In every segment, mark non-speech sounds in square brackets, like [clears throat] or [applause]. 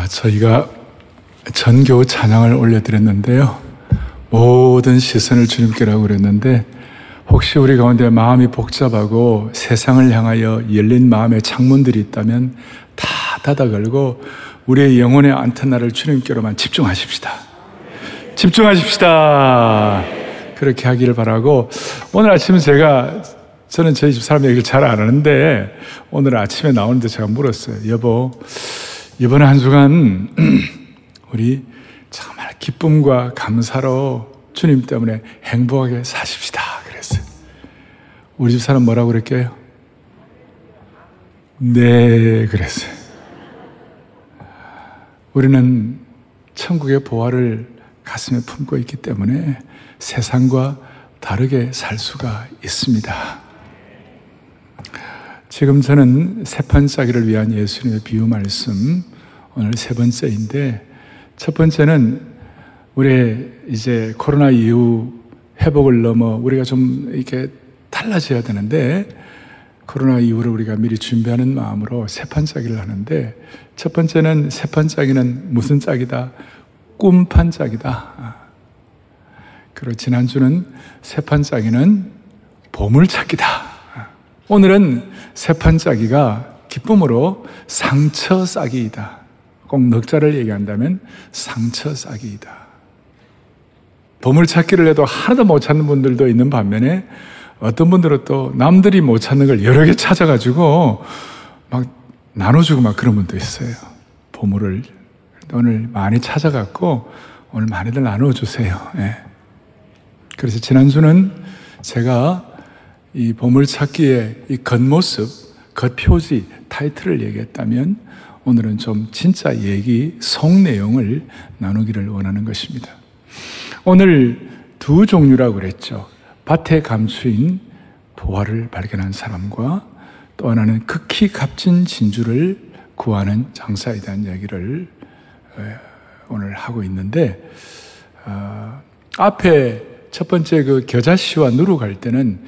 자, 저희가 전교 찬양을 올려드렸는데요. 모든 시선을 주님께라고 그랬는데, 혹시 우리 가운데 마음이 복잡하고 세상을 향하여 열린 마음의 창문들이 있다면 다 닫아 걸고 우리의 영혼의 안테나를 주님께로만 집중하십시다. 집중하십시다. 그렇게 하기를 바라고 오늘 아침 제가 저는 저희 집 사람 얘기를 잘 안 하는데 오늘 아침에 나오는데 제가 물었어요. 여보, 이번 한 주간 [clears throat] 우리 정말 기쁨과 감사로 주님 때문에 행복하게 사십시다. 그랬어요. 우리 집 사람 뭐라고 그랬게요? 네, 그랬어요. 우리는 천국의 보화를 가슴에 품고 있기 때문에 세상과 다르게 살 수가 있습니다. 지금 저는 세판짜기를 위한 예수님의 비유 말씀 오늘 세 번째인데 첫 번째는 우리 이제 코로나 이후 회복을 넘어 우리가 좀 이렇게 달라져야 되는데 코로나 이후로 우리가 미리 준비하는 마음으로 세판짜기를 하는데 첫 번째는 세판짜기는 무슨 짝이다? 꿈판짝이다. 그리고 지난주는 세판짜기는 보물찾기다. 오늘은 세판짜기가 기쁨으로 상처 싸기이다. 꼭 넉자를 얘기한다면 상처 싸기이다. 보물찾기를 해도 하나도 못 찾는 분들도 있는 반면에 어떤 분들은 또 남들이 못 찾는 걸 여러 개 찾아가지고 막 나눠주고 막 그런 분도 있어요. 보물을. 오늘 많이 찾아갖고 오늘 많이들 나눠주세요. 예. 그래서 지난주는 제가 이 보물찾기의 이 겉모습, 겉표지, 타이틀을 얘기했다면 오늘은 좀 진짜 얘기, 속 내용을 나누기를 원하는 것입니다. 오늘 두 종류라고 그랬죠. 밭에 감추인 보화를 발견한 사람과 또 하나는 극히 값진 진주를 구하는 장사에 대한 이야기를 오늘 하고 있는데 어, 앞에 첫 번째 그 겨자씨와 누루 갈 때는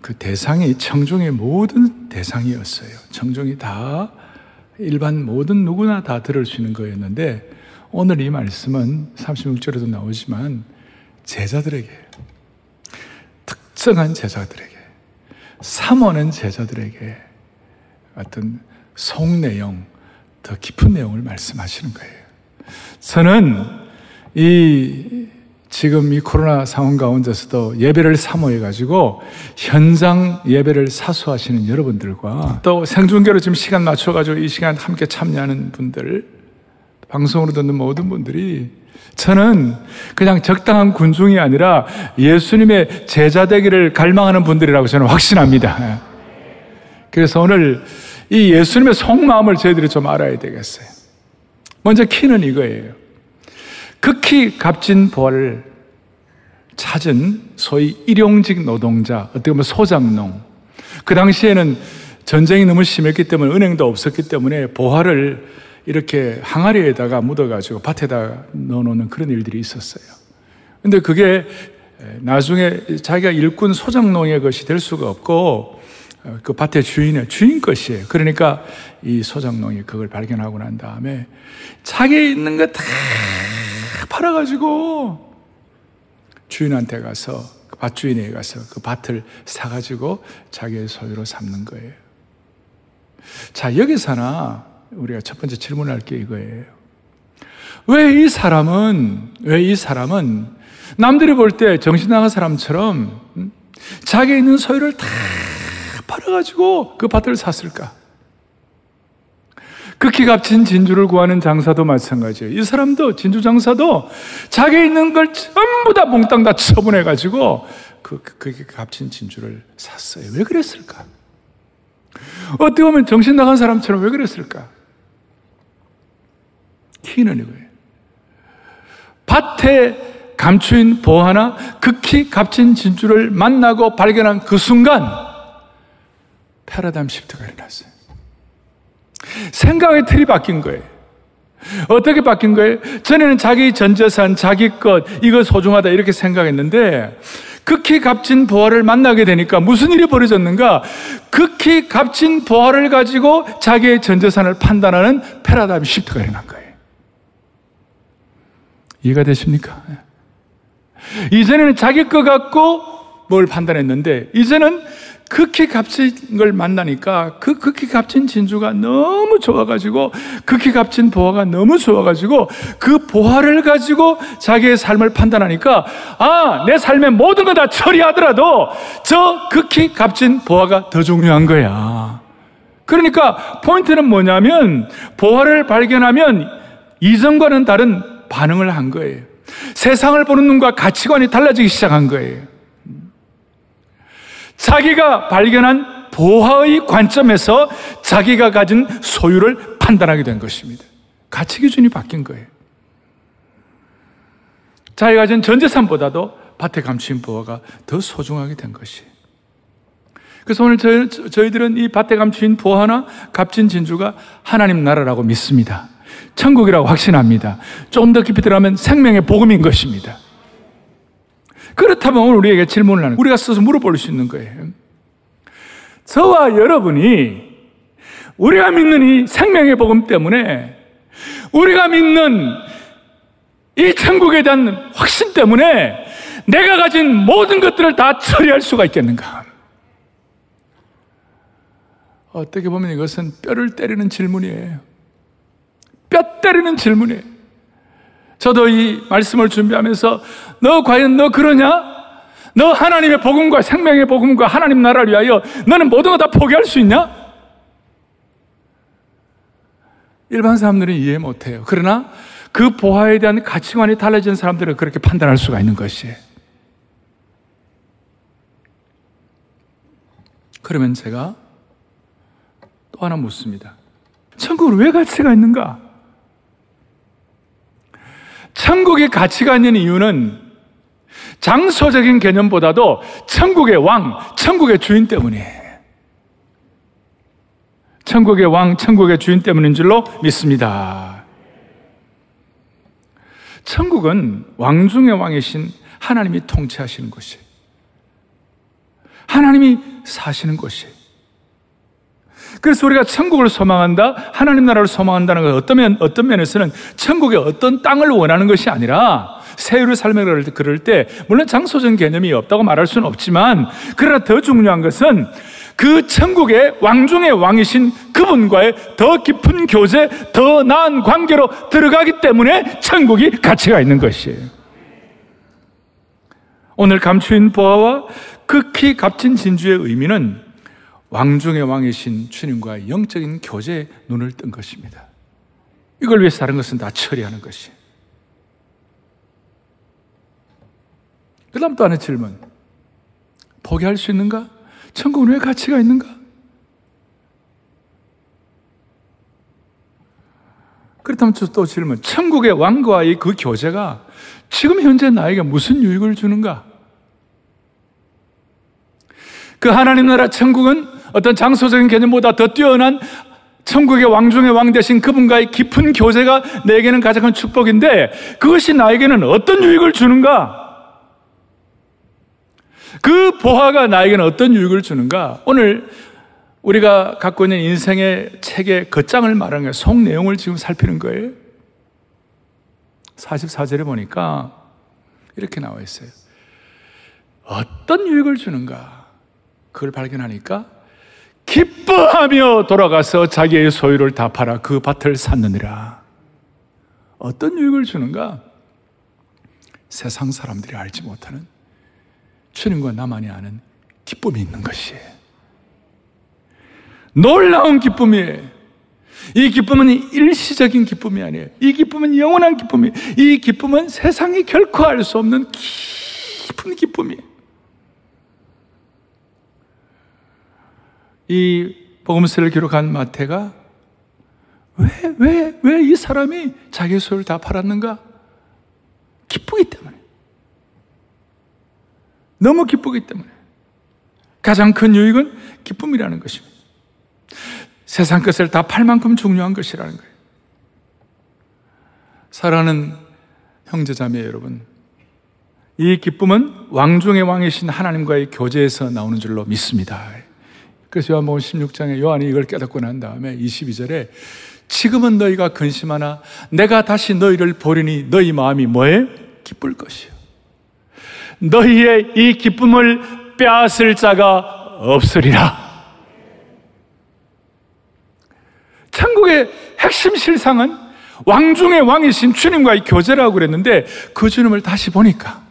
그 대상이 청중의 모든 대상이었어요. 청중이 다 일반 모든 누구나 다 들을 수 있는 거였는데 오늘 이 말씀은 36절에도 나오지만 제자들에게 특정한 제자들에게 삼원은 제자들에게 어떤 속 내용 더 깊은 내용을 말씀하시는 거예요. 저는 이 지금 이 코로나 상황 가운데서도 예배를 사모해가지고 현장 예배를 사수하시는 여러분들과 또 생중계로 지금 시간 맞춰가지고 이 시간 함께 참여하는 분들, 방송으로 듣는 모든 분들이 저는 그냥 적당한 군중이 아니라 예수님의 제자 되기를 갈망하는 분들이라고 저는 확신합니다. 그래서 오늘 이 예수님의 속마음을 저희들이 좀 알아야 되겠어요. 먼저 키는 이거예요. 극히 값진 부활을 찾은 소위 일용직 노동자, 어떻게 보면 소장농. 그 당시에는 전쟁이 너무 심했기 때문에 은행도 없었기 때문에 보화를 이렇게 항아리에다가 묻어가지고 밭에다 넣어놓는 그런 일들이 있었어요. 근데 그게 나중에 자기가 일꾼 소장농의 것이 될 수가 없고 어, 그 밭의 주인의 주인 것이에요. 그러니까 이 소장농이 그걸 발견하고 난 다음에 자기 있는 거 다 팔아가지고 주인한테 가서 그 밭주인에 가서 그 밭을 사가지고 자기의 소유로 삼는 거예요. 자 여기서나 우리가 첫 번째 질문할 게 이거예요. 왜 이 사람은 왜 이 사람은 남들이 볼 때 정신 나간 사람처럼 음, 자기 있는 소유를 다 팔아가지고 그 밭을 샀을까? 극히 값진 진주를 구하는 장사도 마찬가지예요. 이 사람도 진주 장사도 자기 있는 걸 전부 다 몽땅 다 처분해 가지고 그, 그, 그 값진 진주를 샀어요. 왜 그랬을까? 어떻게 보면 정신 나간 사람처럼 왜 그랬을까? 키는 이거예요. 밭에 감추인 보화나 극히 값진 진주를 만나고 발견한 그 순간 패러다임 시프트가 일어났어요. 생각의 틀이 바뀐 거예요. 어떻게 바뀐 거예요? 전에는 자기 전 재산, 자기 것, 이거 소중하다 이렇게 생각했는데 극히 값진 보화를 만나게 되니까 무슨 일이 벌어졌는가? 극히 값진 보화를 가지고 자기의 전 재산을 판단하는 패러다임 시프트가 일어난 거예요. 이해가 되십니까? 이전에는 자기 것 갖고 뭘 판단했는데, 이제는 극히 값진 걸 만나니까 그 극히 값진 진주가 너무 좋아가지고 극히 값진 보화가 너무 좋아가지고 그 보화를 가지고 자기의 삶을 판단하니까 아, 내 삶의 모든 거 다 처리하더라도 저 극히 값진 보화가 더 중요한 거야. 그러니까 포인트는 뭐냐면 보화를 발견하면 이전과는 다른 반응을 한 거예요. 세상을 보는 눈과 가치관이 달라지기 시작한 거예요. 자기가 발견한 보화의 관점에서 자기가 가진 소유를 판단하게 된 것입니다. 가치 기준이 바뀐 거예요. 자기가 가진 전 재산보다도 밭에 감추인 보화가 더 소중하게 된 것이. 그래서 오늘 저희, 들은이 밭에 감추인 보화나 값진 진주가 하나님 나라라고 믿습니다. 천국이라고 확신합니다. 조금 더 깊이 들어가면 생명의 복음인 것입니다. 그렇다면 오늘 우리에게 질문을 하는, 우리가 스스로 물어볼 수 있는 거예요. 저와 여러분이 우리가 믿는 이 생명의 복음 때문에 우리가 믿는 이 천국에 대한 확신 때문에 내가 가진 모든 것들을 다 처리할 수가 있겠는가? 어떻게 보면 이것은 뼈를 때리는 질문이에요. 뼈 때리는 질문이에요. 저도 이 말씀을 준비하면서 너 과연 너 그러냐? 너 하나님의 복음과 생명의 복음과 하나님 나라를 위하여 너는 모든 거 다 포기할 수 있냐? 일반 사람들은 이해 못해요. 그러나 그 보화에 대한 가치관이 달라진 사람들은 그렇게 판단할 수가 있는 것이에요. 그러면 제가 또 하나 묻습니다. 천국은 왜 가치가 있는가? 천국에 가치가 있는 이유는 장소적인 개념보다도 천국의 왕, 천국의 주인 때문이에요. 천국의 왕, 천국의 주인 때문인 줄로 믿습니다. 천국은 왕 중의 왕이신 하나님이 통치하시는 곳이 하나님이 사시는 곳이 그래서 우리가 천국을 소망한다, 하나님 나라를 소망한다는 것 어떤 면, 어떤 면에서는 천국의 어떤 땅을 원하는 것이 아니라 세율을 삶을 그럴 때, 물론 장소적 개념이 없다고 말할 수는 없지만, 그러나 더 중요한 것은 그 천국의 왕중의 왕이신 그분과의 더 깊은 교제, 더 나은 관계로 들어가기 때문에 천국이 가치가 있는 것이에요. 오늘 감추인 보화와 극히 값진 진주의 의미는 왕중의 왕이신 주님과 영적인 교제에 눈을 뜬 것입니다. 이걸 위해서 다른 것은 다 처리하는 것이. 그 다음 또 하나 질문. 포기할 수 있는가? 천국은 왜 가치가 있는가? 그렇다면 또 질문. 천국의 왕과의 그 교제가 지금 현재 나에게 무슨 유익을 주는가? 그 하나님 나라 천국은 어떤 장소적인 개념보다 더 뛰어난 천국의 왕 중의 왕 대신 그분과의 깊은 교제가 내게는 가장 큰 축복인데 그것이 나에게는 어떤 유익을 주는가? 그 보화가 나에게는 어떤 유익을 주는가? 오늘 우리가 갖고 있는 인생의 책의 겉장을 말하는 거예요. 속 내용을 지금 살피는 거예요. 44절에 보니까 이렇게 나와 있어요. 어떤 유익을 주는가? 그걸 발견하니까 기뻐하며 돌아가서 자기의 소유를 다 팔아 그 밭을 샀느니라. 어떤 유익을 주는가? 세상 사람들이 알지 못하는 주님과 나만이 아는 기쁨이 있는 것이에요. 놀라운 기쁨이에요. 이 기쁨은 일시적인 기쁨이 아니에요. 이 기쁨은 영원한 기쁨이에요. 이 기쁨은 세상이 결코 알 수 없는 깊은 기쁨이에요. 이 복음서를 기록한 마태가 왜, 왜, 왜 이 사람이 자기 소유를 다 팔았는가? 기쁘기 때문에. 너무 기쁘기 때문에. 가장 큰 유익은 기쁨이라는 것입니다. 세상 것을 다 팔 만큼 중요한 것이라는 거예요. 사랑하는 형제자매 여러분, 이 기쁨은 왕중의 왕이신 하나님과의 교제에서 나오는 줄로 믿습니다. 그래서 요한복음 16장에 요한이 이걸 깨닫고 난 다음에 22절에 지금은 너희가 근심하나 내가 다시 너희를 보리니 너희 마음이 뭐에 기쁠 것이요. 너희의 이 기쁨을 빼앗을 자가 없으리라. 천국의 핵심 실상은 왕 중의 왕이신 주님과의 교제라고 그랬는데 그 주님을 다시 보니까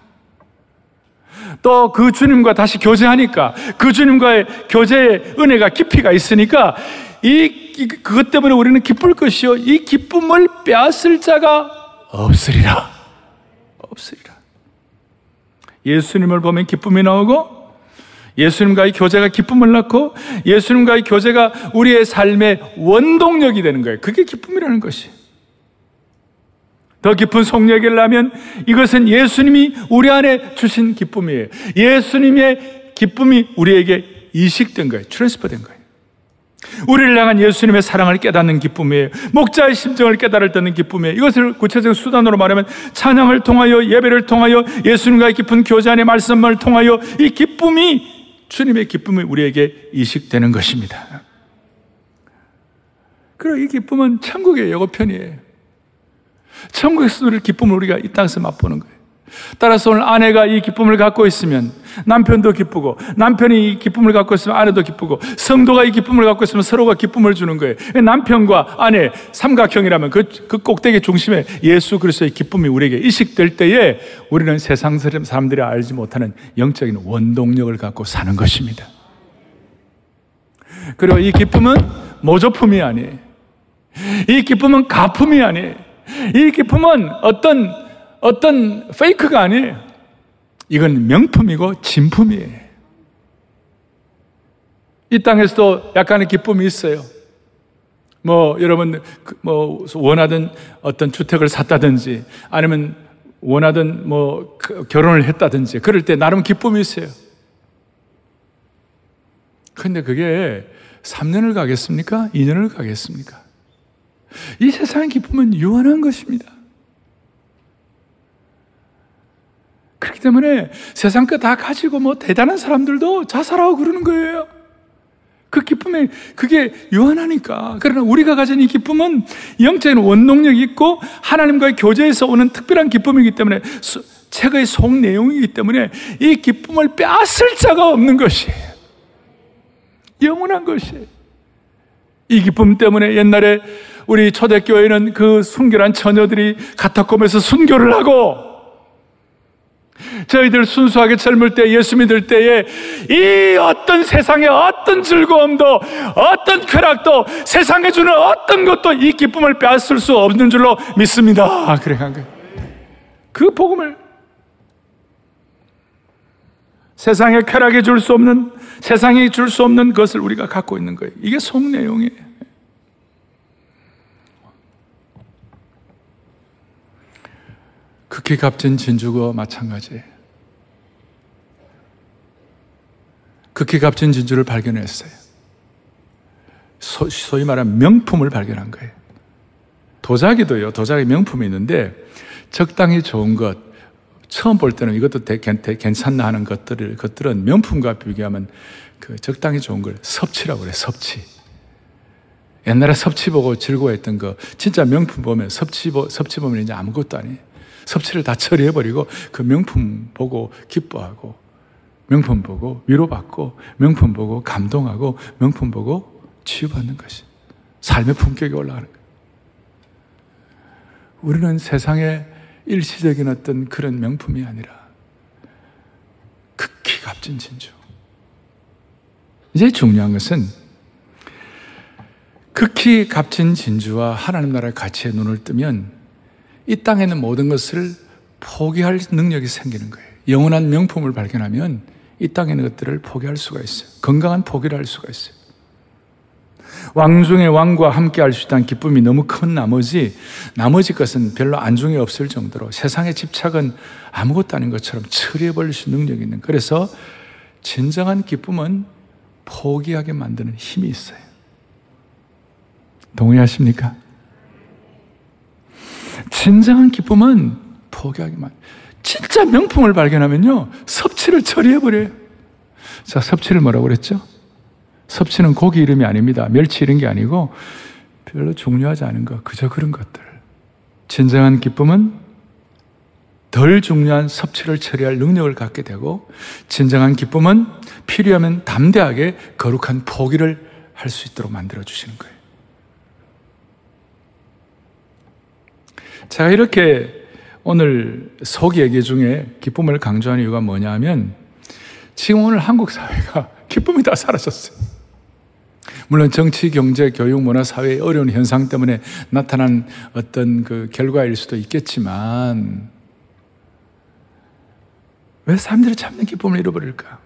또 그 주님과 다시 교제하니까 그 주님과의 교제의 은혜가 깊이가 있으니까 이 그것 때문에 우리는 기쁠 것이요 이 기쁨을 빼앗을 자가 없으리라 없으리라 예수님을 보면 기쁨이 나오고 예수님과의 교제가 기쁨을 낳고 예수님과의 교제가 우리의 삶의 원동력이 되는 거예요. 그게 기쁨이라는 것이. 더 깊은 속 얘기를 하면 이것은 예수님이 우리 안에 주신 기쁨이에요. 예수님의 기쁨이 우리에게 이식된 거예요. 트랜스퍼된 거예요. 우리를 향한 예수님의 사랑을 깨닫는 기쁨이에요. 목자의 심정을 깨달을 때는 기쁨이에요. 이것을 구체적 수단으로 말하면 찬양을 통하여 예배를 통하여 예수님과의 깊은 교제 안의 말씀을 통하여 이 기쁨이 주님의 기쁨이 우리에게 이식되는 것입니다. 그리고 이 기쁨은 천국의 예고편이에요. 천국에서 누릴 기쁨을 우리가 이 땅에서 맛보는 거예요. 따라서 오늘 아내가 이 기쁨을 갖고 있으면 남편도 기쁘고 남편이 이 기쁨을 갖고 있으면 아내도 기쁘고 성도가 이 기쁨을 갖고 있으면 서로가 기쁨을 주는 거예요. 남편과 아내 삼각형이라면 그, 그 꼭대기 중심에 예수 그리스도의 기쁨이 우리에게 이식될 때에 우리는 세상 사람들이 알지 못하는 영적인 원동력을 갖고 사는 것입니다. 그리고 이 기쁨은 모조품이 아니에요. 이 기쁨은 가품이 아니에요. 이 기쁨은 어떤 어떤 페이크가 아니에요. 이건 명품이고 진품이에요. 이 땅에서도 약간의 기쁨이 있어요. 뭐, 여러분, 그 뭐, 원하던 어떤 주택을 샀다든지, 아니면 원하던 뭐, 그 결혼을 했다든지, 그럴 때 나름 기쁨이 있어요. 근데 그게 3년을 가겠습니까? 2년을 가겠습니까? 이 세상의 기쁨은 유한한 것입니다. 그렇기 때문에 세상 거 다 가지고 뭐 대단한 사람들도 자살하고 그러는 거예요. 그 기쁨에 그게 유한하니까. 그러나 우리가 가진 이 기쁨은 영적인 원동력이 있고 하나님과의 교제에서 오는 특별한 기쁨이기 때문에 책의 속 내용이기 때문에 이 기쁨을 빼앗을 자가 없는 것이에요. 영원한 것이에요. 이 기쁨 때문에 옛날에 우리 초대교회는 그 순결한 처녀들이 카타콤에서 순교를 하고 저희들 순수하게 젊을 때 예수 믿을 때에 이 어떤 세상의 어떤 즐거움도 어떤 쾌락도 세상에 주는 어떤 것도 이 기쁨을 빼앗을 수 없는 줄로 믿습니다. 아, 그래 한 거예요. 그 복음을 세상에 쾌락이 줄 수 없는 세상이 줄 수 없는 것을 우리가 갖고 있는 거예요. 이게 속 내용이에요. 극히 값진 진주가 마찬가지예요. 극히 값진 진주를 발견했어요. 소, 위 말하는 명품을 발견한 거예요. 도자기도요, 도자기 명품이 있는데, 적당히 좋은 것, 처음 볼 때는 이것도 되, 괜찮나 하는 것들을, 것들은 명품과 비교하면 그 적당히 좋은 걸 섭취라고 그래, 섭취. 옛날에 섭취 보고 즐거워했던 거, 진짜 명품 보면 섭취, 섭취 보면 이제 아무것도 아니에요. 섭취를 다 처리해버리고 그 명품 보고 기뻐하고 명품 보고 위로받고 명품 보고 감동하고 명품 보고 치유받는 것이 삶의 품격이 올라가는 거예요. 우리는 세상의 일시적인 어떤 그런 명품이 아니라 극히 값진 진주. 이제 중요한 것은 극히 값진 진주와 하나님 나라의 가치에 눈을 뜨면 이 땅에 있는 모든 것을 포기할 능력이 생기는 거예요. 영원한 명품을 발견하면 이 땅에 것들을 포기할 수가 있어요. 건강한 포기를 할 수가 있어요. 왕중의 왕과 함께 할 수 있다는 기쁨이 너무 큰 나머지, 나머지 것은 별로 안중에 없을 정도로 세상의 집착은 아무것도 아닌 것처럼 처리해 버릴 수 있는 능력이 있는. 그래서 진정한 기쁨은 포기하게 만드는 힘이 있어요. 동의하십니까? 진정한 기쁨은 포기하기만. 진짜 명품을 발견하면요, 섭취를 처리해버려요. 자, 섭취를 뭐라고 그랬죠? 섭취는 고기 이름이 아닙니다. 멸치 이런 게 아니고, 별로 중요하지 않은 것, 그저 그런 것들. 진정한 기쁨은 덜 중요한 섭취를 처리할 능력을 갖게 되고, 진정한 기쁨은 필요하면 담대하게 거룩한 포기를 할 수 있도록 만들어 주시는 거예요. 제가 이렇게 오늘 속 얘기 중에 기쁨을 강조하는 이유가 뭐냐 하면, 지금 오늘 한국 사회가 [laughs] 기쁨이 다 사라졌어요. 물론 정치, 경제, 교육, 문화, 사회의 어려운 현상 때문에 나타난 어떤 그 결과일 수도 있겠지만, 왜 사람들이 참는 기쁨을 잃어버릴까?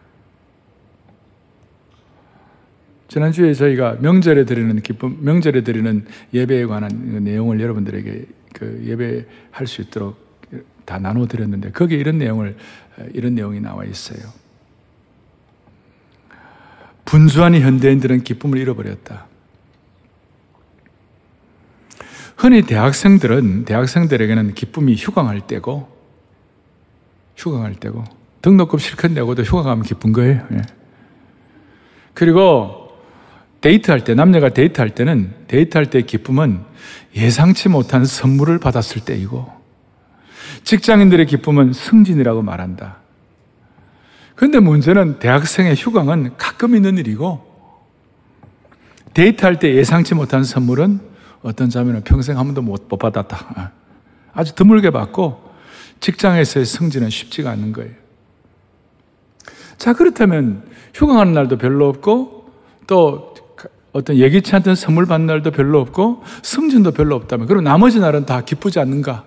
지난주에 저희가 명절에 드리는 기쁨, 명절에 드리는 예배에 관한 내용을 여러분들에게 그 예배할 수 있도록 다 나눠 드렸는데, 거기에 이런 내용을, 이런 내용이 나와 있어요. 분주한 현대인들은 기쁨을 잃어버렸다. 흔히 대학생들은 대학생들에게는 기쁨이 휴강할 때고 휴강할 때고 등록금 실컷 내고도 휴가 가면 기쁜 거예요. 예. 그리고 데이트할 때 남녀가 데이트할 때는 데이트할 때 기쁨은 예상치 못한 선물을 받았을 때이고 직장인들의 기쁨은 승진이라고 말한다. 그런데 문제는 대학생의 휴강은 가끔 있는 일이고 데이트할 때 예상치 못한 선물은 어떤 자매는 평생 한 번도 못 받았다. 아주 드물게 받고 직장에서의 승진은 쉽지가 않는 거예요. 자, 그렇다면 휴강하는 날도 별로 없고 또 어떤 예기치 않던 선물 받는 날도 별로 없고 승진도 별로 없다면 그럼 나머지 날은 다 기쁘지 않는가?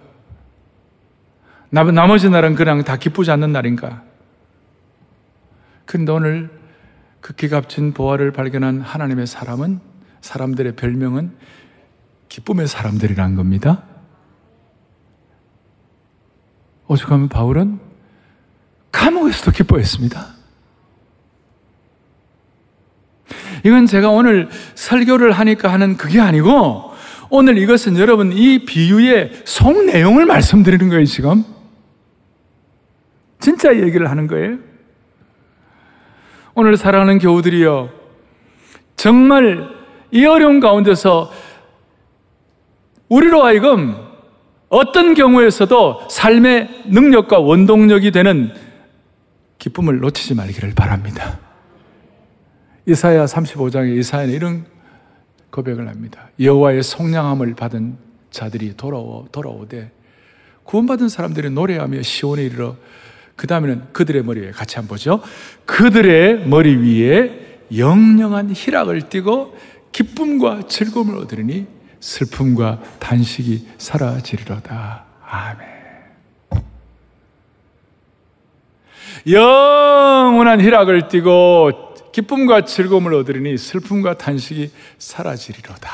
나머지 날은 그냥 다 기쁘지 않는 날인가? 그런데 오늘 극히 값진 보화를 발견한 하나님의 사람은 사람들의 별명은 기쁨의 사람들이라는 겁니다. 오죽하면 바울은 감옥에서도 기뻐했습니다. 이건 제가 오늘 설교를 하니까 하는 그게 아니고 오늘 이것은 여러분 이 비유의 속 내용을 말씀드리는 거예요, 지금. 진짜 얘기를 하는 거예요. 오늘 사랑하는 교우들이여, 정말 이 어려운 가운데서 우리로 하여금 어떤 경우에서도 삶의 능력과 원동력이 되는 기쁨을 놓치지 말기를 바랍니다. 이사야 35장에 이사야는 이런 고백을 합니다. 여호와의 속량함을 받은 자들이 돌아오, 돌아오되 구원받은 사람들이 노래하며 시온에 이르러 그 다음에는 그들의 머리 에 같이 한번 보죠. 그들의 머리 위에 영영한 희락을 띠고 기쁨과 즐거움을 얻으리니 슬픔과 단식이 사라지리로다. 아멘. 영원한 희락을 띠고 기쁨과 즐거움을 얻으리니 슬픔과 단식이 사라지리로다.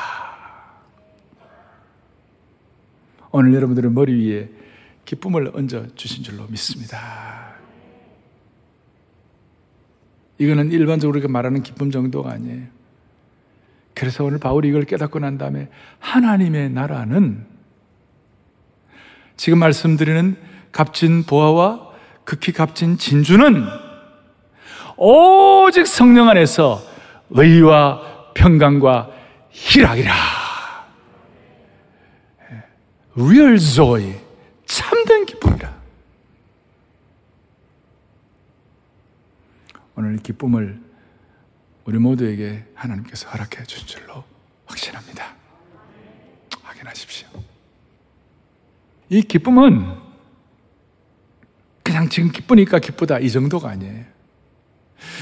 오늘 여러분들의 머리 위에 기쁨을 얹어 주신 줄로 믿습니다. 이거는 일반적으로 우리가 말하는 기쁨 정도가 아니에요. 그래서 오늘 바울이 이걸 깨닫고 난 다음에 하나님의 나라는 지금 말씀드리는 값진 보화와 극히 값진 진주는 오직 성령 안에서 의와 평강과 희락이라. real joy. 참된 기쁨이라. 오늘 기쁨을 우리 모두에게 하나님께서 허락해 주신 줄로 확신합니다. 확인하십시오. 이 기쁨은 그냥 지금 기쁘니까 기쁘다 이 정도가 아니에요.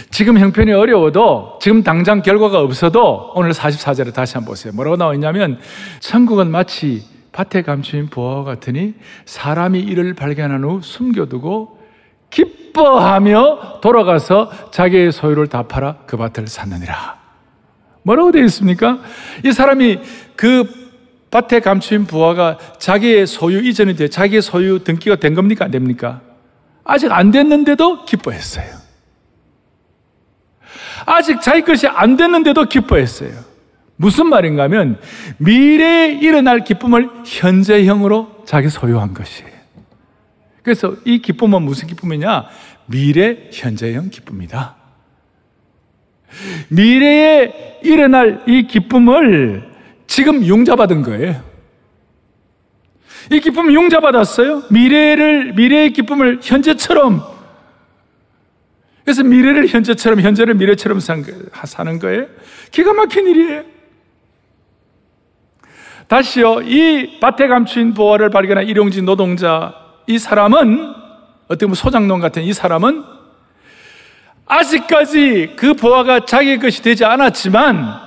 지금 형편이 어려워도 지금 당장 결과가 없어도 오늘 44절에 다시 한번 보세요. 뭐라고 나와 있냐면 천국은 마치 밭에 감추인 보화와 같으니 사람이 이를 발견한 후 숨겨두고 기뻐하며 돌아가서 자기의 소유를 다 팔아 그 밭을 샀느니라. 뭐라고 되어 있습니까? 이 사람이 그 밭에 감추인 부하가 자기의 소유 이전이 돼 자기의 소유 등기가 된 겁니까? 안 됩니까? 아직 안 됐는데도 기뻐했어요. 아직 자기 것이 안 됐는데도 기뻐했어요. 무슨 말인가 하면 미래에 일어날 기쁨을 현재형으로 자기 소유한 것이에요. 그래서 이 기쁨은 무슨 기쁨이냐? 미래 현재형 기쁨이다. 미래에 일어날 이 기쁨을 지금 용자받은 거예요. 이 기쁨을 용자받았어요. 미래를, 미래의 기쁨을 현재처럼. 그래서 미래를 현재처럼, 현재를 미래처럼 사는 거예요. 기가 막힌 일이에요. 다시요, 이 밭에 감추인 보화를 발견한 일용직 노동자, 이 사람은, 어떻게 보면 소장농 같은 이 사람은 아직까지 그 보화가 자기 것이 되지 않았지만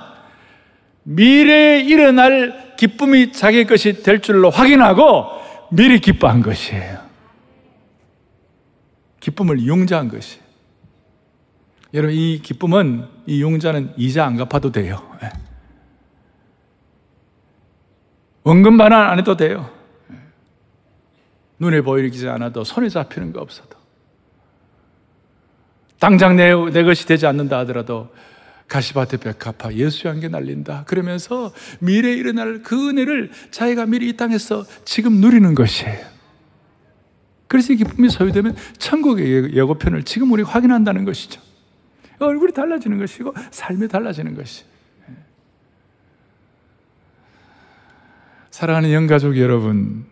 미래에 일어날 기쁨이 자기 것이 될 줄로 확인하고 미리 기뻐한 것이에요. 기쁨을 용자한 것이. 여러분 이 기쁨은 이 용자는 이자 안 갚아도 돼요. 예. 원금 반환 안 해도 돼요. 예. 눈에 보이지 않아도 손에 잡히는 거 없어도 당장 내, 내 것이 되지 않는다 하더라도 가시밭에 백합화 예수 향기 날린다. 그러면서 미래에 일어날 그 은혜를 자기가 미리 이 땅에서 지금 누리는 것이에요. 그래서 이 기쁨이 소유되면 천국의 예고편을 지금 우리 확인한다는 것이죠. 얼굴이 달라지는 것이고 삶이 달라지는 것이. 사랑하는 영가족 여러분,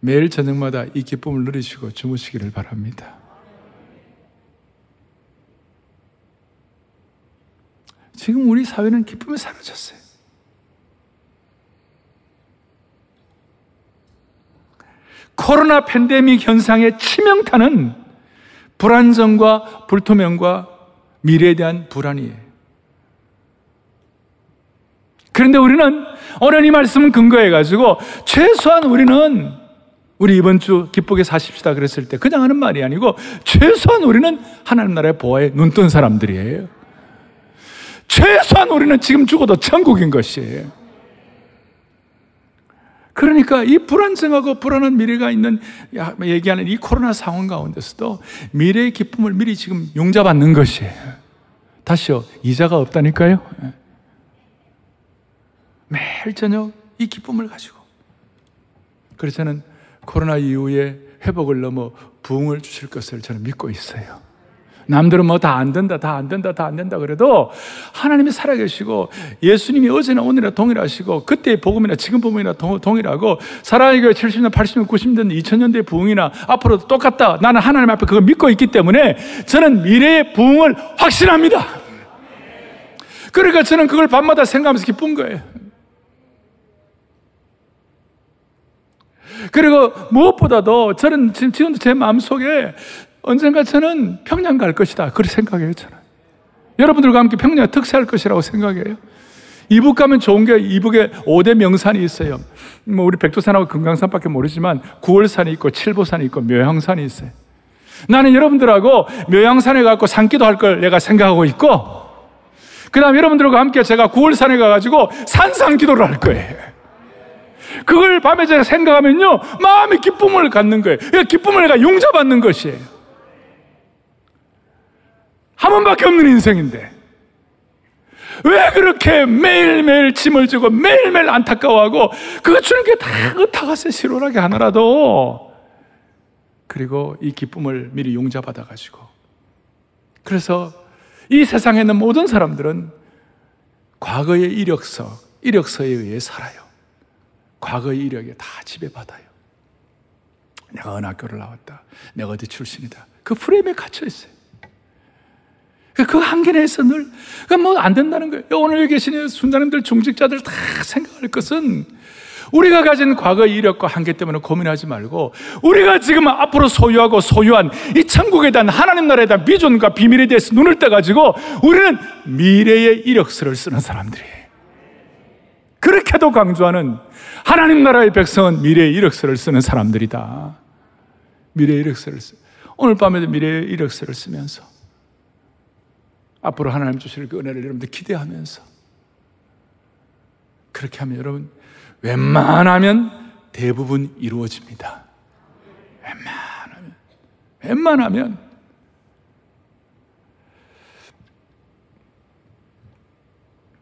매일 저녁마다 이 기쁨을 누리시고 주무시기를 바랍니다. 지금 우리 사회는 기쁨이 사라졌어요. 코로나 팬데믹 현상의 치명타는 불안정과 불투명과 미래에 대한 불안이에요. 그런데 우리는 오늘 이 말씀을 근거해 가지고 최소한 우리는 우리 이번 주 기쁘게 사십시다 그랬을 때 그냥 하는 말이 아니고 최소한 우리는 하나님 나라의 보호에 눈뜬 사람들이에요. 최소한 우리는 지금 죽어도 천국인 것이에요. 그러니까 이 불안정하고 불안한 미래가 있는 얘기하는 이 코로나 상황 가운데서도 미래의 기쁨을 미리 지금 용잡받는 것이에요. 다시요, 이자가 없다니까요. 매일 저녁 이 기쁨을 가지고. 그래서 저는 코로나 이후에 회복을 넘어 부흥을 주실 것을 저는 믿고 있어요. 남들은 뭐 다 안 된다, 다 안 된다, 다 안 된다 그래도 하나님이 살아계시고 예수님이 어제나 오늘이나 동일하시고 그때의 복음이나 지금 복음이나 동일하고 사랑의 교회 70년, 80년, 90년, 2000년대 부흥이나 앞으로도 똑같다. 나는 하나님 앞에 그걸 믿고 있기 때문에 저는 미래의 부흥을 확신합니다. 그러니까 저는 그걸 밤마다 생각하면서 기쁜 거예요. 그리고 무엇보다도 저는 지금도 제 마음속에 언젠가 저는 평양 갈 것이다. 그렇게 생각해요, 저는. 여러분들과 함께 평양 특사할 것이라고 생각해요. 이북 가면 좋은 게 이북에 5대 명산이 있어요. 뭐 우리 백두산하고 금강산밖에 모르지만 9월산이 있고 칠보산이 있고 묘향산이 있어요. 나는 여러분들하고 묘향산에 가고 산기도 할 걸 내가 생각하고 있고 그 다음 여러분들과 함께 제가 9월산에 가가지고 산상 기도를 할 거예요. 그걸 밤에 제가 생각하면요 마음의 기쁨을 갖는 거예요. 기쁨을 내가 용접받는 것이에요. 한 번밖에 없는 인생인데. 왜 그렇게 매일매일 짐을 지고 매일매일 안타까워하고 주는 게다 의타가세 실오하게 하나라도 그리고 이 기쁨을 미리 용자받아 가지고 그래서 이 세상에 있는 모든 사람들은 과거의 이력서, 이력서에 의해 살아요. 과거의 이력에 다 지배받아요. 내가 어느 학교를 나왔다. 내가 어디 출신이다. 그 프레임에 갇혀 있어요. 그 한계 내에서 늘, 뭐안 된다는 거예요. 오늘 여기 계신 순자님들, 중직자들 다 생각할 것은 우리가 가진 과거 이력과 한계 때문에 고민하지 말고 우리가 지금 앞으로 소유하고 소유한 이 천국에 대한 하나님 나라에 대한 비전과 비밀에 대해서 눈을 떠가지고 우리는 미래의 이력서를 쓰는 사람들이에요. 그렇게도 강조하는 하나님 나라의 백성은 미래의 이력서를 쓰는 사람들이다. 미래의 이력서를 쓰. 오늘 밤에도 미래의 이력서를 쓰면서 앞으로 하나님 주실 그 은혜를 여러분들 기대하면서 그렇게 하면 여러분 웬만하면 대부분 이루어집니다. 웬만하면 웬만하면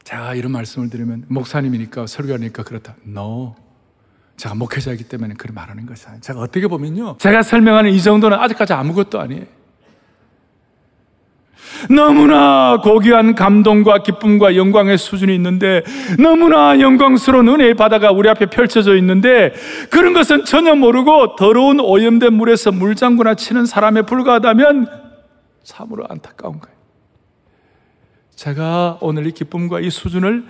제가 이런 말씀을 드리면 목사님이니까 설교하니까 그렇다. No. 제가 목회자이기 때문에 그렇게 말하는 것이 제가 어떻게 보면요. 제가 설명하는 이 정도는 아직까지 아무것도 아니에요. 너무나 고귀한 감동과 기쁨과 영광의 수준이 있는데 너무나 영광스러운 은혜의 바다가 우리 앞에 펼쳐져 있는데 그런 것은 전혀 모르고 더러운 오염된 물에서 물장구나 치는 사람에 불과하다면 참으로 안타까운 거예요. 제가 오늘 이 기쁨과 이 수준을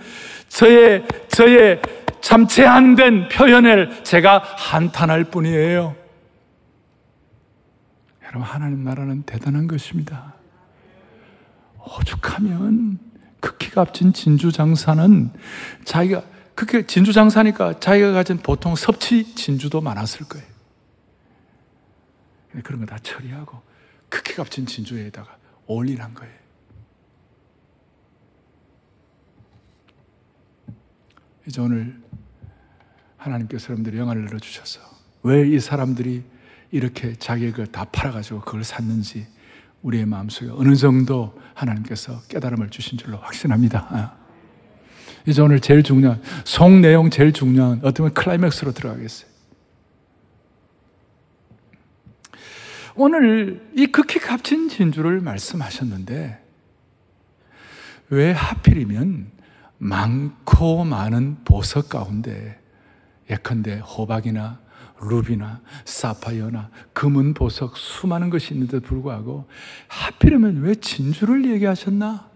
저의, 저의 참 제한된 표현을 제가 한탄할 뿐이에요. 여러분, 하나님 나라는 대단한 것입니다. 오죽하면 극히 값진 진주 장사는 자기가 그렇게 진주 장사니까 자기가 가진 보통 섭취 진주도 많았을 거예요. 그런 거 다 처리하고 극히 값진 진주에다가 올인한 거예요. 이제 오늘 하나님께서 여러분들이 영화를 열어주셔서 왜 이 사람들이 이렇게 자기 걸다 팔아가지고 그걸 샀는지 우리의 마음속에 어느 정도 하나님께서 깨달음을 주신 줄로 확신합니다. 아. 이제 오늘 제일 중요한, 속 내용 제일 중요한, 어쩌면 클라이맥스로 들어가겠어요. 오늘 이 극히 값진 진주를 말씀하셨는데, 왜 하필이면 많고 많은 보석 가운데 예컨대 호박이나 루비나 사파이어나 금은 보석 수많은 것이 있는데도 불구하고 하필이면 왜 진주를 얘기하셨나?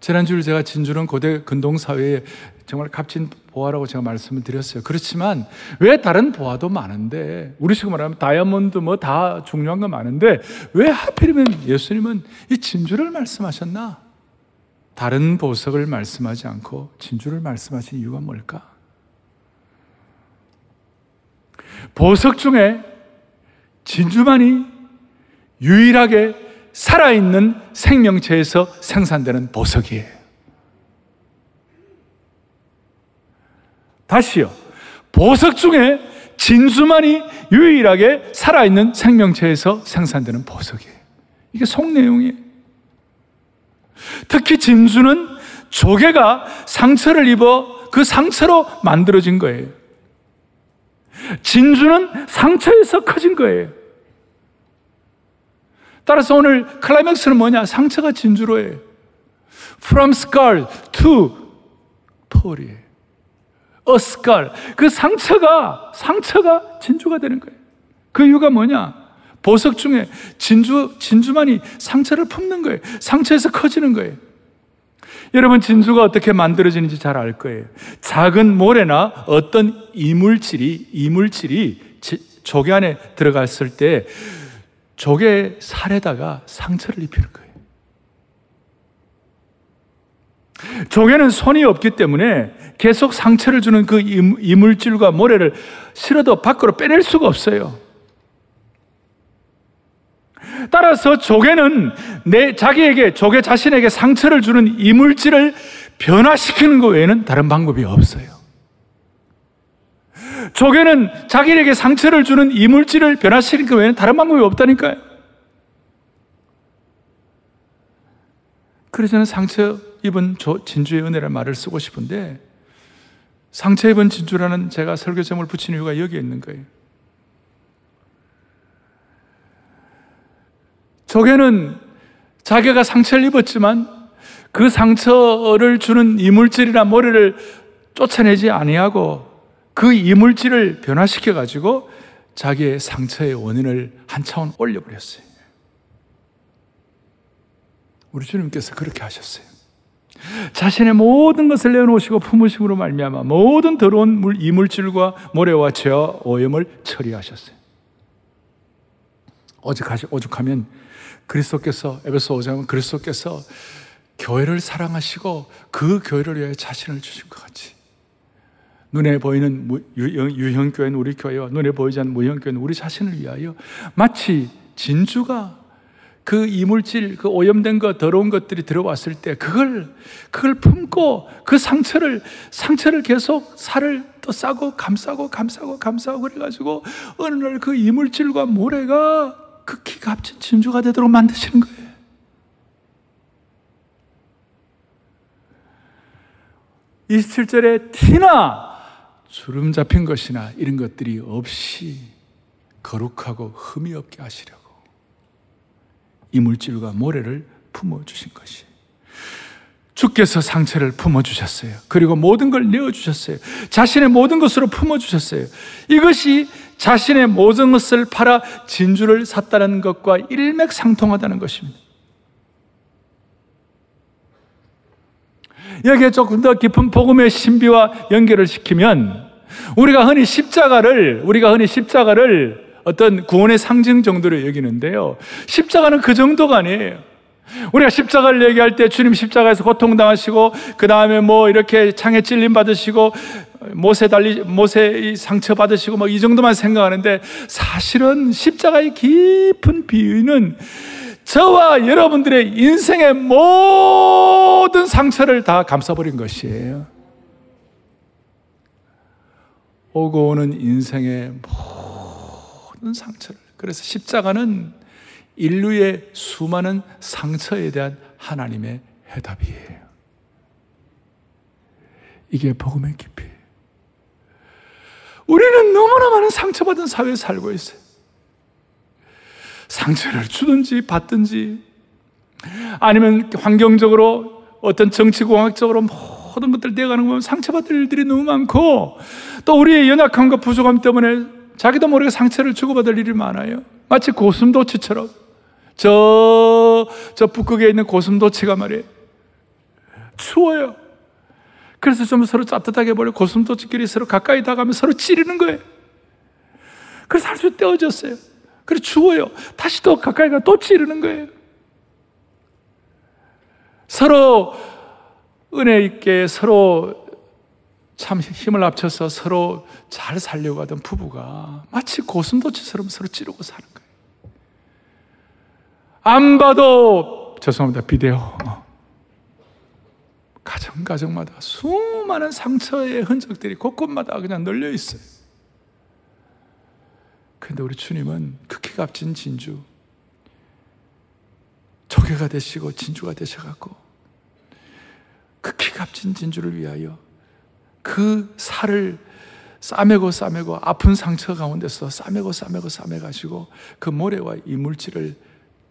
지난주에 제가 진주는 고대 근동사회에 정말 값진 보화라고 제가 말씀을 드렸어요. 그렇지만 왜 다른 보화도 많은데 우리식으로 말하면 다이아몬드 뭐 다 중요한 거 많은데 왜 하필이면 예수님은 이 진주를 말씀하셨나? 다른 보석을 말씀하지 않고 진주를 말씀하신 이유가 뭘까? 보석 중에 진주만이 유일하게 살아있는 생명체에서 생산되는 보석이에요. 다시요. 보석 중에 진주만이 유일하게 살아있는 생명체에서 생산되는 보석이에요. 이게 속 내용이에요. 특히 진주는 조개가 상처를 입어 그 상처로 만들어진 거예요. 진주는 상처에서 커진 거예요. 따라서 오늘 클라이맥스는 뭐냐? 상처가 진주로 해 From scar to pearl이에요. A scar. 그 상처가, 상처가 진주가 되는 거예요. 그 이유가 뭐냐? 보석 중에 진주, 진주만이 상처를 품는 거예요. 상처에서 커지는 거예요. 여러분 진주가 어떻게 만들어지는지 잘 알 거예요. 작은 모래나 어떤 이물질이 이물질이 조개 안에 들어갔을 때 조개 살에다가 상처를 입히는 거예요. 조개는 손이 없기 때문에 계속 상처를 주는 그 이물질과 모래를 실어도 밖으로 빼낼 수가 없어요. 따라서 조개는 내 자기에게 조개 자신에게 상처를 주는 이물질을 변화시키는 것 외에는 다른 방법이 없어요. 조개는 자기에게 상처를 주는 이물질을 변화시키는 것 외에는 다른 방법이 없다니까요. 그래서 저는 상처 입은 진주의 은혜라는 말을 쓰고 싶은데 상처 입은 진주라는 제가 설교점을 붙인 이유가 여기에 있는 거예요. 조개는 자기가 상처를 입었지만 그 상처를 주는 이물질이나 모래를 쫓아내지 아니하고 그 이물질을 변화시켜 가지고 자기의 상처의 원인을 한 차원 올려버렸어요. 우리 주님께서 그렇게 하셨어요. 자신의 모든 것을 내놓으시고 품으심으로 말미암아 모든 더러운 물 이물질과 모래와 죄와 오염을 처리하셨어요. 오죽하시 오죽하면 그리스도께서 에베소 5장은 그리스도께서 교회를 사랑하시고 그 교회를 위해 자신을 주신 것 같이. 눈에 보이는 유형 교회는 우리 교회와 눈에 보이지 않는 무형 교회는 우리 자신을 위하여 마치 진주가 그 이물질, 그 오염된 것, 더러운 것들이 들어왔을 때 그걸, 그걸 품고 그 상처를, 상처를 계속 살을 또 싸고 감싸고 감싸고 감싸고 그래가지고 어느 날 그 이물질과 모래가 극히 그 값진 진주가 되도록 만드시는 거예요. 이십절에 티나 주름 잡힌 것이나 이런 것들이 없이 거룩하고 흠이 없게 하시려고 이 물질과 모래를 품어 주신 것이. 주께서 상처를 품어주셨어요. 그리고 모든 걸 내어주셨어요. 자신의 모든 것으로 품어주셨어요. 이것이 자신의 모든 것을 팔아 진주를 샀다는 것과 일맥상통하다는 것입니다. 여기에 조금 더 깊은 복음의 신비와 연결을 시키면 우리가 흔히 십자가를 우리가 흔히 십자가를 어떤 구원의 상징 정도로 여기는데요. 십자가는 그 정도가 아니에요. 우리가 십자가를 얘기할 때 주님 십자가에서 고통당하시고 그 다음에 뭐 이렇게 창에 찔림 받으시고 모세 달리 모세 상처 받으시고 뭐 이 정도만 생각하는데 사실은 십자가의 깊은 비유는 저와 여러분들의 인생의 모든 상처를 다 감싸버린 것이에요. 오고 오는 인생의 모든 상처를. 그래서 십자가는 인류의 수많은 상처에 대한 하나님의 해답이에요. 이게 복음의 깊이. 우리는 너무나 많은 상처받은 사회에 살고 있어요. 상처를 주든지 받든지 아니면 환경적으로 어떤 정치공학적으로 모든 것들 되어가는 거 보면 상처받을 일들이 너무 많고 또 우리의 연약함과 부족함 때문에 자기도 모르게 상처를 주고받을 일이 많아요. 마치 고슴도치처럼 저, 저 북극에 있는 고슴도치가 말이에요. 추워요. 그래서 좀 서로 따뜻하게 보려 고슴도치끼리 서로 가까이 다가면 서로 찌르는 거예요. 그래서 할수 떼어졌어요. 그래 추워요. 다시 또 가까이 가또 찌르는 거예요. 서로 은혜 있게 서로 참 힘을 합쳐서 서로 잘 살려고 하던 부부가 마치 고슴도치처럼 서로 찌르고 사는 거예요. 안 봐도 죄송합니다. 비데오. 가정 가정마다 수많은 상처의 흔적들이 곳곳마다 그냥 널려 있어요. 근데 우리 주님은 극히 값진 진주, 조개가 되시고 진주가 되셔갖고 극히 값진 진주를 위하여 그 살을 싸매고 싸매고 아픈 상처 가운데서 싸매고 싸매고 싸매가지고 그 모래와 이물질을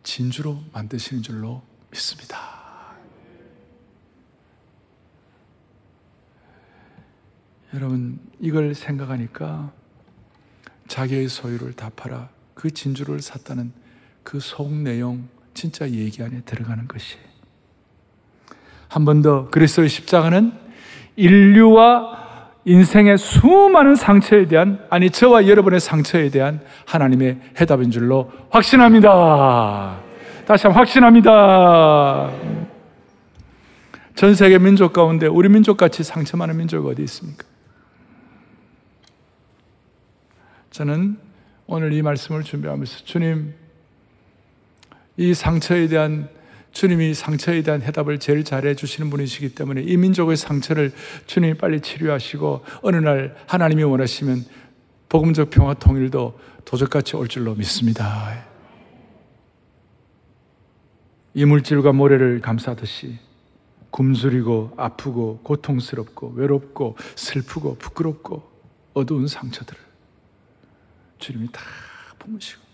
진주로 만드시는 줄로 믿습니다. 여러분, 이걸 생각하니까 자기의 소유를 다 팔아 그 진주를 샀다는 그 속 내용 진짜 얘기 안에 들어가는 것이 한 번 더 그리스도의 십자가는 인류와 인생의 수많은 상처에 대한 아니 저와 여러분의 상처에 대한 하나님의 해답인 줄로 확신합니다. 다시 한번 확신합니다. 전 세계 민족 가운데 우리 민족 같이 상처 많은 민족 어디 있습니까? 저는 오늘 이 말씀을 준비하면서 주님, 이 상처에 대한 주님이 상처에 대한 해답을 제일 잘해 주시는 분이시기 때문에 이 민족의 상처를 주님이 빨리 치료하시고 어느 날 하나님이 원하시면 복음적 평화 통일도 도적같이 올 줄로 믿습니다. 이물질과 모래를 감싸듯이 굶주리고 아프고 고통스럽고 외롭고 슬프고 부끄럽고 어두운 상처들을 주님이 다 품으시고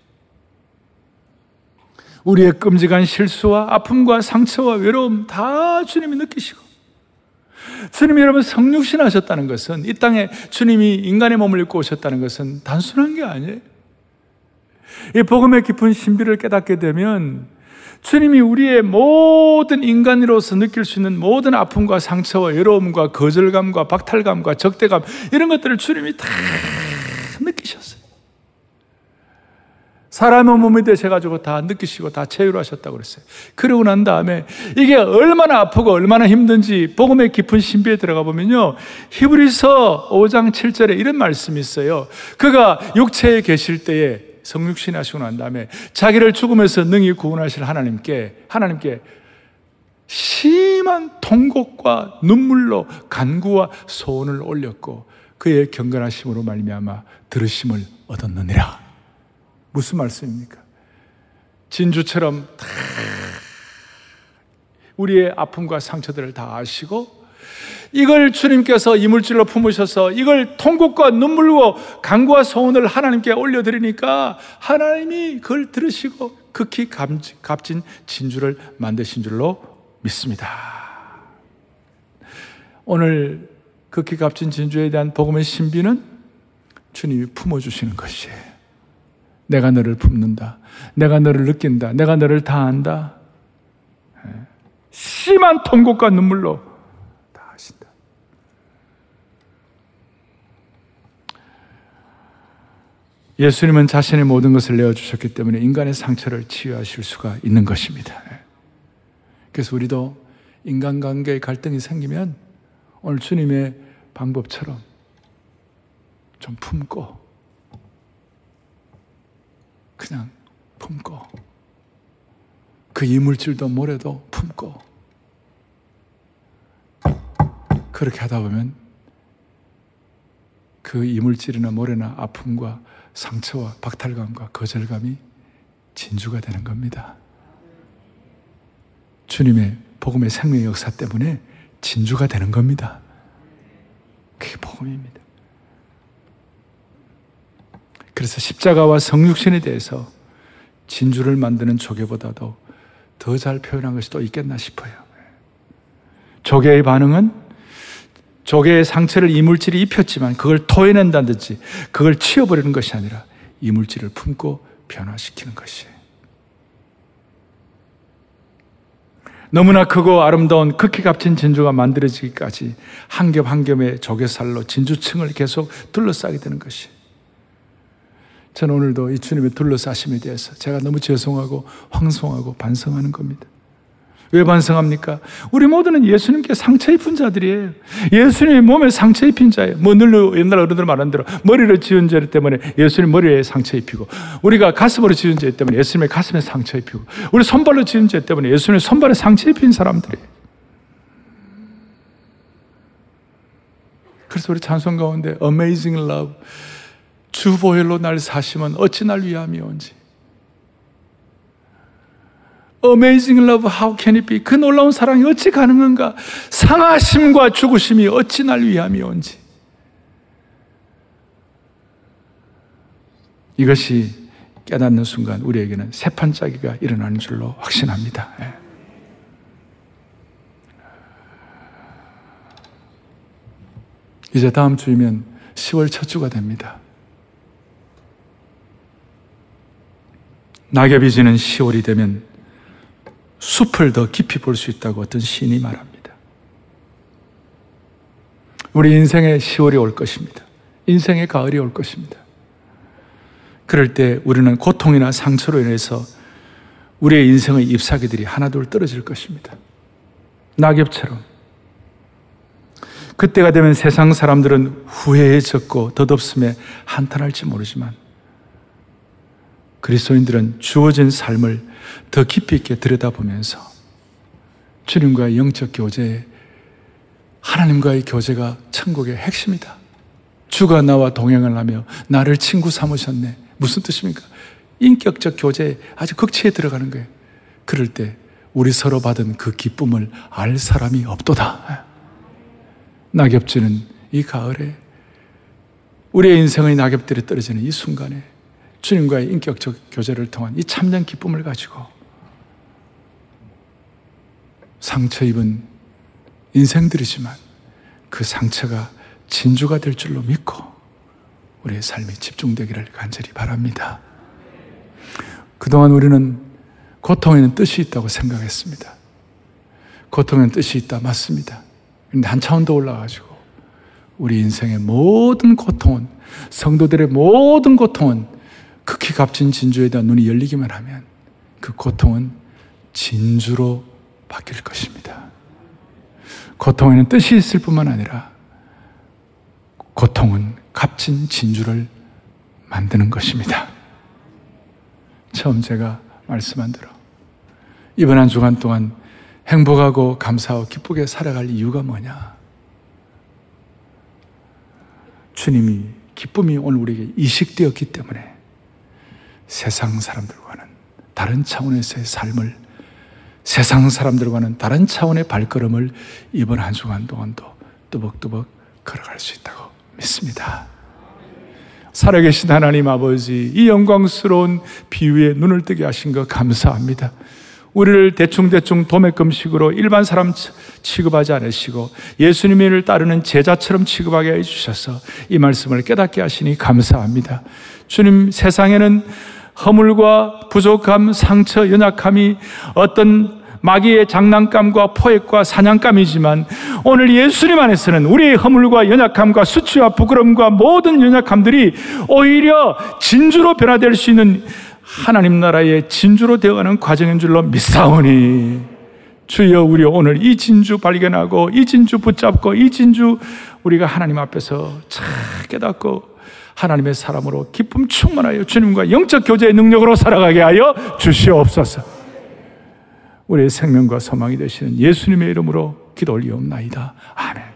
우리의 끔찍한 실수와 아픔과 상처와 외로움 다 주님이 느끼시고 주님이 여러분 성육신 하셨다는 것은 이 땅에 주님이 인간의 몸을 입고 오셨다는 것은 단순한 게 아니에요. 이 복음의 깊은 신비를 깨닫게 되면 주님이 우리의 모든 인간으로서 느낄 수 있는 모든 아픔과 상처와 외로움과 거절감과 박탈감과 적대감 이런 것들을 주님이 다 느끼셨어요. 사람의 몸이 되셔가지고 다 느끼시고 다 체유하셨다고 그랬어요. 그러고 난 다음에 이게 얼마나 아프고 얼마나 힘든지 복음의 깊은 신비에 들어가 보면요. 히브리서 5장 7절에 이런 말씀이 있어요. 그가 육체에 계실 때에 성육신 하시고 난 다음에 자기를 죽음에서 능히 구원하실 하나님께, 하나님께 심한 통곡과 눈물로 간구와 소원을 올렸고 그의 경건하심으로 말미암아 들으심을 얻었느니라. 무슨 말씀입니까? 진주처럼 다 우리의 아픔과 상처들을 다 아시고 이걸 주님께서 이물질로 품으셔서 이걸 통곡과 눈물로 간구와 소원을 하나님께 올려드리니까 하나님이 그걸 들으시고 극히 값진 진주를 만드신 줄로 믿습니다. 오늘 극히 값진 진주에 대한 복음의 신비는 주님이 품어주시는 것이에요. 내가 너를 품는다. 내가 너를 느낀다. 내가 너를 다 안다. 예. 심한 통곡과 눈물로 다 하신다. 예수님은 자신의 모든 것을 내어주셨기 때문에 인간의 상처를 치유하실 수가 있는 것입니다. 그래서 우리도 인간관계의 갈등이 생기면 오늘 주님의 방법처럼 좀 품고 그냥 품고 그 이물질도 모래도 품고 그렇게 하다 보면 그 이물질이나 모래나 아픔과 상처와 박탈감과 거절감이 진주가 되는 겁니다. 주님의 복음의 생명의 역사 때문에 진주가 되는 겁니다. 그게 복음입니다. 그래서 십자가와 성육신에 대해서 진주를 만드는 조개보다도 더 잘 표현한 것이 또 있겠나 싶어요. 조개의 반응은 조개의 상처를 이물질이 입혔지만 그걸 토해낸다든지 그걸 치워버리는 것이 아니라 이물질을 품고 변화시키는 것이에요. 너무나 크고 아름다운 극히 값진 진주가 만들어지기까지 한 겹 한 겹의 조개살로 진주층을 계속 둘러싸게 되는 것이. 저는 오늘도 이 주님의 둘러싸심에 대해서 제가 너무 죄송하고 황송하고 반성하는 겁니다. 왜 반성합니까? 우리 모두는 예수님께 상처 입은 자들이에요. 예수님의 몸에 상처 입힌 자예요. 뭐 늘 옛날 어른들 말한 대로 머리를 지은 죄 때문에 예수님 머리에 상처 입히고 우리가 가슴으로 지은 죄 때문에 예수님의 가슴에 상처 입히고 우리 손발로 지은 죄 때문에 예수님의 손발에 상처 입힌 사람들이에요. 그래서 우리 찬송 가운데 Amazing Love 주보혈로 날 사시면 어찌 날 위함이 온지 Amazing love, how can it be? 그 놀라운 사랑이 어찌 가능한가? 상하심과 죽으심이 어찌 날 위함이 온지. 이것이 깨닫는 순간 우리에게는 새 판짜기가 일어나는 줄로 확신합니다. 예. 이제 다음 주이면 10월 첫 주가 됩니다. 낙엽이 지는 10월이 되면 숲을 더 깊이 볼 수 있다고 어떤 시인이 말합니다. 우리 인생의 10월이 올 것입니다. 인생의 가을이 올 것입니다. 그럴 때 우리는 고통이나 상처로 인해서 우리의 인생의 잎사귀들이 하나둘 떨어질 것입니다. 낙엽처럼. 그때가 되면 세상 사람들은 후회해졌고 덧없음에 한탄할지 모르지만 그리스도인들은 주어진 삶을 더 깊이 있게 들여다보면서 주님과의 영적 교제, 하나님과의 교제가 천국의 핵심이다. 주가 나와 동행을 하며 나를 친구 삼으셨네. 무슨 뜻입니까? 인격적 교제에 아주 극치에 들어가는 거예요. 그럴 때 우리 서로 받은 그 기쁨을 알 사람이 없도다. 낙엽지는 이 가을에 우리의 인생의 낙엽들이 떨어지는 이 순간에 주님과의 인격적 교제를 통한 이 참된 기쁨을 가지고 상처 입은 인생들이지만 그 상처가 진주가 될 줄로 믿고 우리의 삶이 집중되기를 간절히 바랍니다. 그동안 우리는 고통에는 뜻이 있다고 생각했습니다. 고통에는 뜻이 있다. 맞습니다. 근데 한 차원 더 올라가지고 우리 인생의 모든 고통은 성도들의 모든 고통은 극히 값진 진주에 대한 눈이 열리기만 하면 그 고통은 진주로 바뀔 것입니다. 고통에는 뜻이 있을 뿐만 아니라 고통은 값진 진주를 만드는 것입니다. 처음 제가 말씀한 대로 이번 한 주간 동안 행복하고 감사하고 기쁘게 살아갈 이유가 뭐냐? 주님이 기쁨이 오늘 우리에게 이식되었기 때문에 세상 사람들과는 다른 차원에서의 삶을 세상 사람들과는 다른 차원의 발걸음을 이번 한 주간 동안도 뚜벅뚜벅 걸어갈 수 있다고 믿습니다. 살아계신 하나님 아버지, 이 영광스러운 비유에 눈을 뜨게 하신 것 감사합니다. 우리를 대충대충 도매금식으로 일반 사람 취급하지 않으시고 예수님을 따르는 제자처럼 취급하게 해주셔서 이 말씀을 깨닫게 하시니 감사합니다. 주님, 세상에는 허물과 부족함, 상처, 연약함이 어떤 마귀의 장난감과 포획과 사냥감이지만 오늘 예수님 안에서는 우리의 허물과 연약함과 수치와 부끄럼과 모든 연약함들이 오히려 진주로 변화될 수 있는 하나님 나라의 진주로 되어가는 과정인 줄로 믿사오니 주여 우리 오늘 이 진주 발견하고 이 진주 붙잡고 이 진주 우리가 하나님 앞에서 잘 깨닫고 하나님의 사람으로 기쁨 충만하여 주님과 영적 교제의 능력으로 살아가게 하여 주시옵소서. 우리의 생명과 소망이 되시는 예수님의 이름으로 기도 올리옵나이다. 아멘.